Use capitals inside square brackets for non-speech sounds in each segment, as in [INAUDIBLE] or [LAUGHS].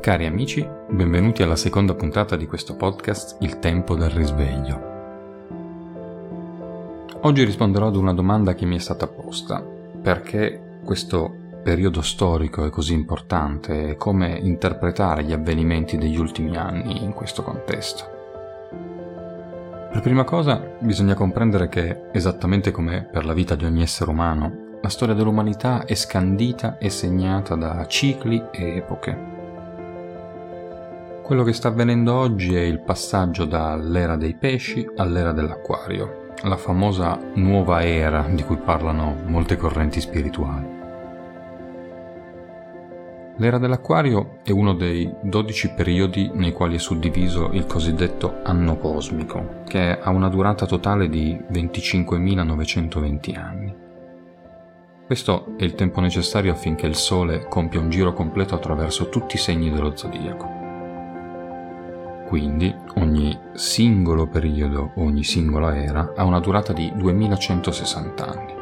Cari amici, benvenuti alla seconda puntata di questo podcast Il tempo del risveglio. Oggi risponderò ad una domanda che mi è stata posta. Perché questo periodo storico è così importante e come interpretare gli avvenimenti degli ultimi anni in questo contesto? Per prima cosa bisogna comprendere che, esattamente come per la vita di ogni essere umano, la storia dell'umanità è scandita e segnata da cicli e epoche. Quello che sta avvenendo oggi è il passaggio dall'era dei pesci all'era dell'acquario, la famosa nuova era di cui parlano molte correnti spirituali. L'era dell'acquario è uno dei 12 periodi nei quali è suddiviso il cosiddetto anno cosmico, che ha una durata totale di 25.920 anni. Questo è il tempo necessario affinché il Sole compia un giro completo attraverso tutti i segni dello zodiaco. Quindi ogni singolo periodo, ogni singola era, ha una durata di 2160 anni.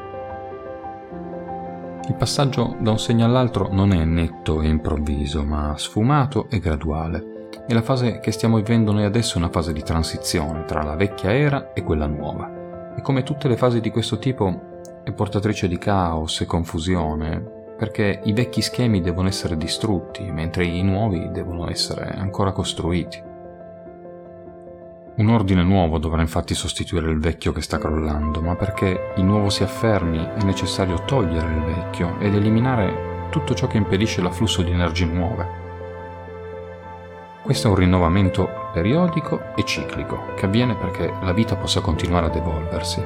Il passaggio da un segno all'altro non è netto e improvviso, ma sfumato e graduale. E la fase che stiamo vivendo noi adesso è una fase di transizione tra la vecchia era e quella nuova. E come tutte le fasi di questo tipo è portatrice di caos e confusione, perché i vecchi schemi devono essere distrutti, mentre i nuovi devono essere ancora costruiti. Un ordine nuovo dovrà infatti sostituire il vecchio che sta crollando, ma perché il nuovo si affermi è necessario togliere il vecchio ed eliminare tutto ciò che impedisce l'afflusso di energie nuove. Questo è un rinnovamento periodico e ciclico che avviene perché la vita possa continuare ad evolversi.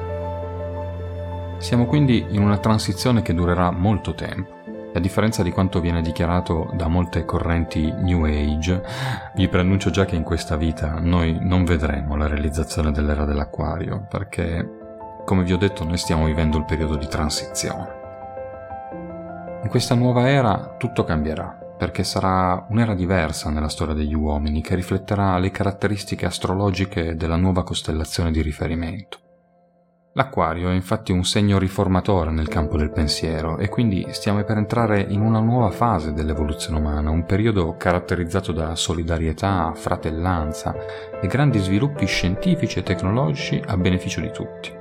Siamo quindi in una transizione che durerà molto tempo a differenza di quanto viene dichiarato da molte correnti New Age, vi preannuncio già che in questa vita noi non vedremo la realizzazione dell'era dell'acquario, perché, come vi ho detto, noi stiamo vivendo il periodo di transizione. In questa nuova era tutto cambierà, perché sarà un'era diversa nella storia degli uomini, che rifletterà le caratteristiche astrologiche della nuova costellazione di riferimento. L'acquario è infatti un segno riformatore nel campo del pensiero e quindi stiamo per entrare in una nuova fase dell'evoluzione umana, un periodo caratterizzato da solidarietà, fratellanza e grandi sviluppi scientifici e tecnologici a beneficio di tutti.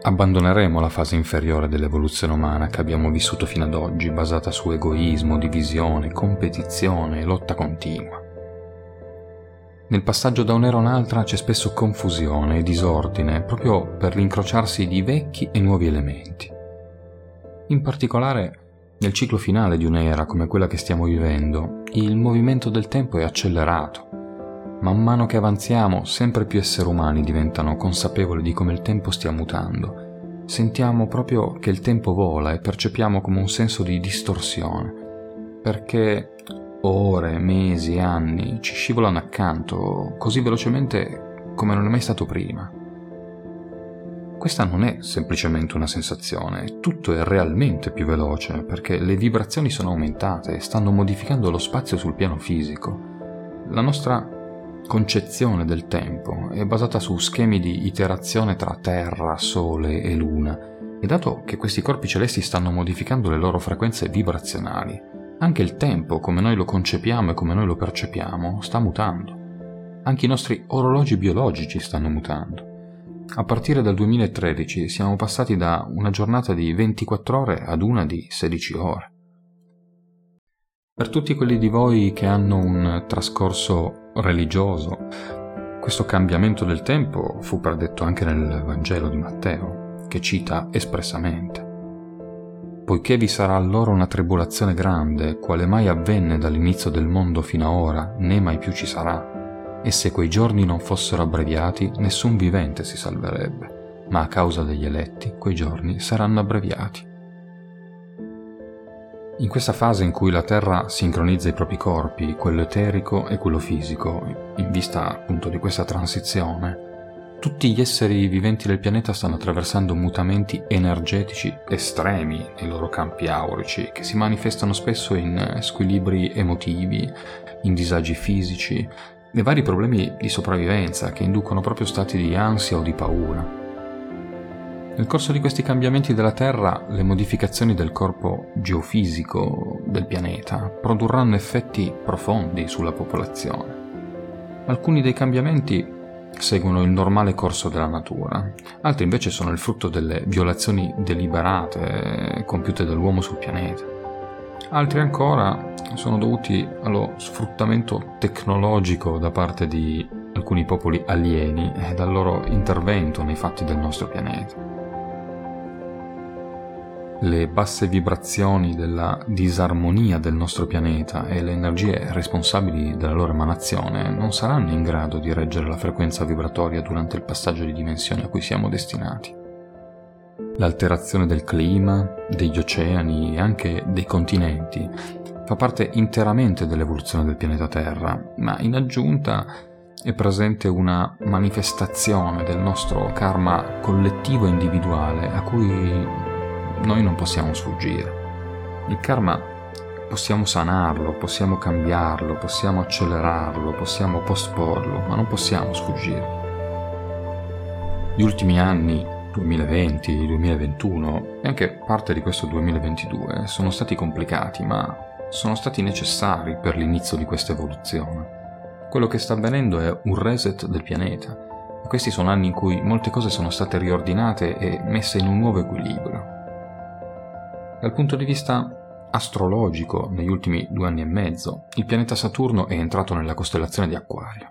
Abbandoneremo la fase inferiore dell'evoluzione umana che abbiamo vissuto fino ad oggi, basata su egoismo, divisione, competizione e lotta continua. Nel passaggio da un'era a un'altra c'è spesso confusione e disordine, proprio per l'incrociarsi di vecchi e nuovi elementi. In particolare, nel ciclo finale di un'era come quella che stiamo vivendo, il movimento del tempo è accelerato. Man mano che avanziamo, sempre più esseri umani diventano consapevoli di come il tempo stia mutando. Sentiamo proprio che il tempo vola e percepiamo come un senso di distorsione, perché ore, mesi, anni ci scivolano accanto così velocemente come non è mai stato prima. Questa non è semplicemente una sensazione, tutto è realmente più veloce perché le vibrazioni sono aumentate e stanno modificando lo spazio sul piano fisico. La nostra concezione del tempo è basata su schemi di iterazione tra Terra, Sole e Luna e dato che questi corpi celesti stanno modificando le loro frequenze vibrazionali, anche il tempo, come noi lo concepiamo e come noi lo percepiamo, sta mutando. Anche i nostri orologi biologici stanno mutando. A partire dal 2013 siamo passati da una giornata di 24 ore ad una di 16 ore. Per tutti quelli di voi che hanno un trascorso religioso, questo cambiamento del tempo fu predetto anche nel Vangelo di Matteo, che cita espressamente poiché vi sarà allora una tribolazione grande, quale mai avvenne dall'inizio del mondo fino ad ora, né mai più ci sarà. E se quei giorni non fossero abbreviati, nessun vivente si salverebbe, ma a causa degli eletti quei giorni saranno abbreviati. In questa fase in cui la Terra sincronizza i propri corpi, quello eterico e quello fisico, in vista appunto di questa transizione, tutti gli esseri viventi del pianeta stanno attraversando mutamenti energetici estremi nei loro campi aurici, che si manifestano spesso in squilibri emotivi, in disagi fisici e vari problemi di sopravvivenza che inducono proprio stati di ansia o di paura. Nel corso di questi cambiamenti della Terra, le modificazioni del corpo geofisico del pianeta produrranno effetti profondi sulla popolazione. Alcuni dei cambiamenti seguono il normale corso della natura, altri invece sono il frutto delle violazioni deliberate compiute dall'uomo sul pianeta. Altri ancora sono dovuti allo sfruttamento tecnologico da parte di alcuni popoli alieni e dal loro intervento nei fatti del nostro pianeta le basse vibrazioni della disarmonia del nostro pianeta e le energie responsabili della loro emanazione non saranno in grado di reggere la frequenza vibratoria durante il passaggio di dimensioni a cui siamo destinati. L'alterazione del clima, degli oceani e anche dei continenti fa parte interamente dell'evoluzione del pianeta Terra, ma in aggiunta è presente una manifestazione del nostro karma collettivo e individuale a cui noi non possiamo sfuggire. Il karma possiamo sanarlo, possiamo cambiarlo, possiamo accelerarlo, possiamo posporlo, ma non possiamo sfuggire. Gli ultimi anni, 2020, 2021 e anche parte di questo 2022 sono stati complicati, ma sono stati necessari per l'inizio di questa evoluzione. Quello che sta avvenendo è un reset del pianeta. Questi sono anni in cui molte cose sono state riordinate e messe in un nuovo equilibrio. Dal punto di vista astrologico, negli ultimi due anni e mezzo, il pianeta Saturno è entrato nella costellazione di Acquario.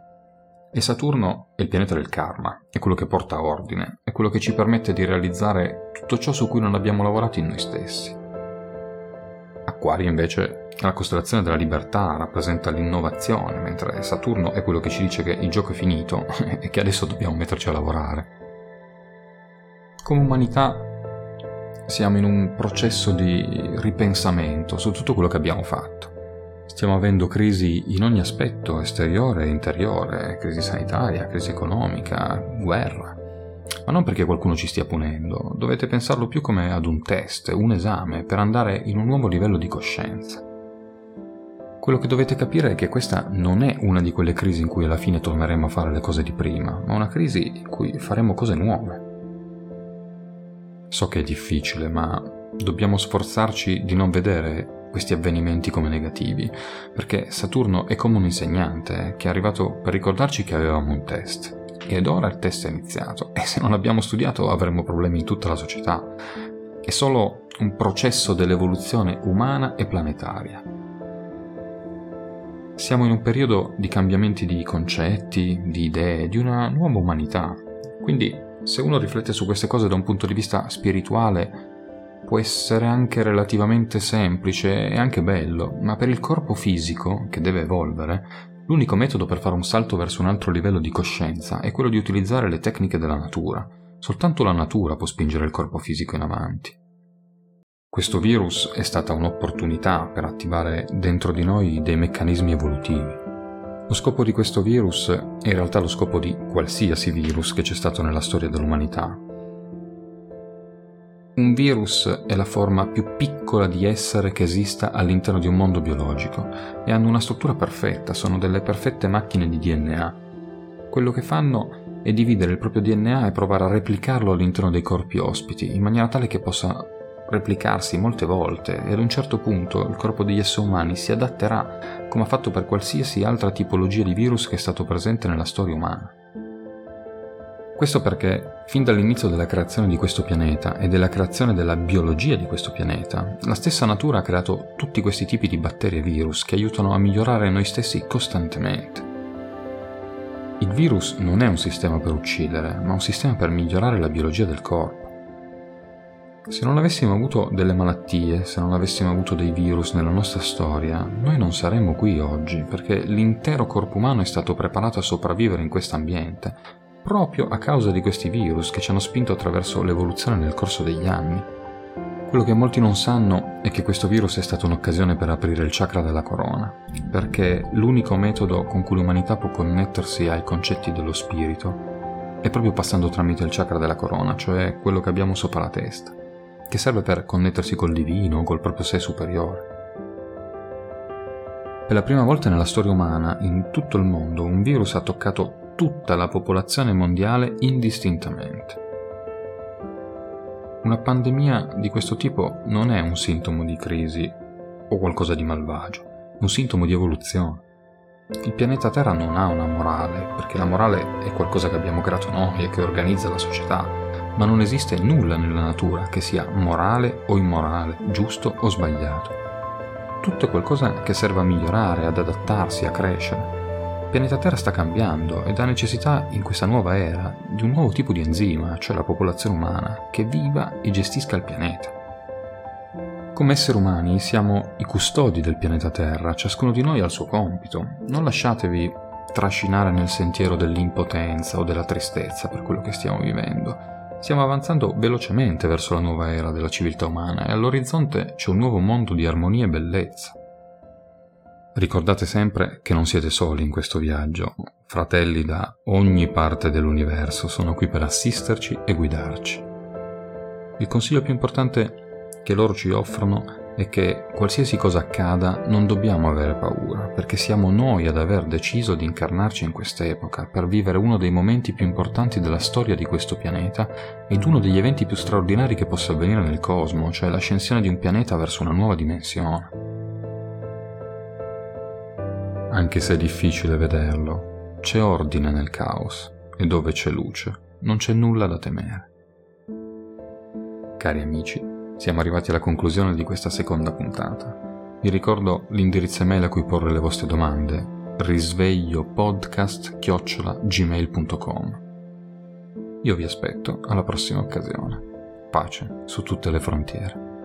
E Saturno è il pianeta del karma, è quello che porta ordine, è quello che ci permette di realizzare tutto ciò su cui non abbiamo lavorato in noi stessi. Acquario invece è la costellazione della libertà, rappresenta l'innovazione, mentre Saturno è quello che ci dice che il gioco è finito [LAUGHS] e che adesso dobbiamo metterci a lavorare. Come umanità siamo in un processo di ripensamento su tutto quello che abbiamo fatto. Stiamo avendo crisi in ogni aspetto, esteriore e interiore, crisi sanitaria, crisi economica, guerra. Ma non perché qualcuno ci stia punendo, dovete pensarlo più come ad un test, un esame, per andare in un nuovo livello di coscienza. Quello che dovete capire è che questa non è una di quelle crisi in cui alla fine torneremo a fare le cose di prima, ma una crisi in cui faremo cose nuove. So che è difficile, ma dobbiamo sforzarci di non vedere questi avvenimenti come negativi, perché Saturno è come un insegnante che è arrivato per ricordarci che avevamo un test. Ed ora il test è iniziato e se non abbiamo studiato avremo problemi in tutta la società. È solo un processo dell'evoluzione umana e planetaria. Siamo in un periodo di cambiamenti di concetti, di idee, di una nuova umanità. Quindi se uno riflette su queste cose da un punto di vista spirituale, può essere anche relativamente semplice e anche bello, ma per il corpo fisico, che deve evolvere, l'unico metodo per fare un salto verso un altro livello di coscienza è quello di utilizzare le tecniche della natura. Soltanto la natura può spingere il corpo fisico in avanti. Questo virus è stata un'opportunità per attivare dentro di noi dei meccanismi evolutivi. Lo scopo di questo virus è in realtà lo scopo di qualsiasi virus che c'è stato nella storia dell'umanità. Un virus è la forma più piccola di essere che esista all'interno di un mondo biologico e hanno una struttura perfetta, sono delle perfette macchine di DNA. Quello che fanno è dividere il proprio DNA e provare a replicarlo all'interno dei corpi ospiti, in maniera tale che possa replicarsi molte volte e ad un certo punto il corpo degli esseri umani si adatterà come ha fatto per qualsiasi altra tipologia di virus che è stato presente nella storia umana. Questo perché, fin dall'inizio della creazione di questo pianeta e della creazione della biologia di questo pianeta, la stessa natura ha creato tutti questi tipi di batteri e virus che aiutano a migliorare noi stessi costantemente. Il virus non è un sistema per uccidere, ma un sistema per migliorare la biologia del corpo. Se non avessimo avuto delle malattie, se non avessimo avuto dei virus nella nostra storia, noi non saremmo qui oggi, perché l'intero corpo umano è stato preparato a sopravvivere in questo ambiente, proprio a causa di questi virus che ci hanno spinto attraverso l'evoluzione nel corso degli anni. Quello che molti non sanno è che questo virus è stata un'occasione per aprire il chakra della corona, perché l'unico metodo con cui l'umanità può connettersi ai concetti dello spirito è proprio passando tramite il chakra della corona, cioè quello che abbiamo sopra la testa che serve per connettersi col divino, col proprio sé superiore. Per la prima volta nella storia umana, in tutto il mondo, un virus ha toccato tutta la popolazione mondiale indistintamente. Una pandemia di questo tipo non è un sintomo di crisi o qualcosa di malvagio, è un sintomo di evoluzione. Il pianeta Terra non ha una morale, perché la morale è qualcosa che abbiamo creato noi e che organizza la società, ma non esiste nulla nella natura che sia morale o immorale, giusto o sbagliato. Tutto è qualcosa che serve a migliorare, ad adattarsi, a crescere. Il pianeta Terra sta cambiando ed ha necessità in questa nuova era di un nuovo tipo di enzima, cioè la popolazione umana, che viva e gestisca il pianeta. Come esseri umani siamo i custodi del pianeta Terra, ciascuno di noi ha il suo compito. Non lasciatevi trascinare nel sentiero dell'impotenza o della tristezza per quello che stiamo vivendo. Stiamo avanzando velocemente verso la nuova era della civiltà umana e all'orizzonte c'è un nuovo mondo di armonia e bellezza. Ricordate sempre che non siete soli in questo viaggio. Fratelli da ogni parte dell'universo sono qui per assisterci e guidarci. Il consiglio più importante che loro ci offrono è che qualsiasi cosa accada non dobbiamo avere paura, perché siamo noi ad aver deciso di incarnarci in quest'epoca per vivere uno dei momenti più importanti della storia di questo pianeta ed uno degli eventi più straordinari che possa avvenire nel cosmo, cioè l'ascensione di un pianeta verso una nuova dimensione. Anche se è difficile vederlo, c'è ordine nel caos e dove c'è luce non c'è nulla da temere. Cari amici, siamo arrivati alla conclusione di questa seconda puntata. Vi ricordo l'indirizzo email a cui porre le vostre domande, risvegliopodcast-gmail.com. Io vi aspetto alla prossima occasione. Pace su tutte le frontiere.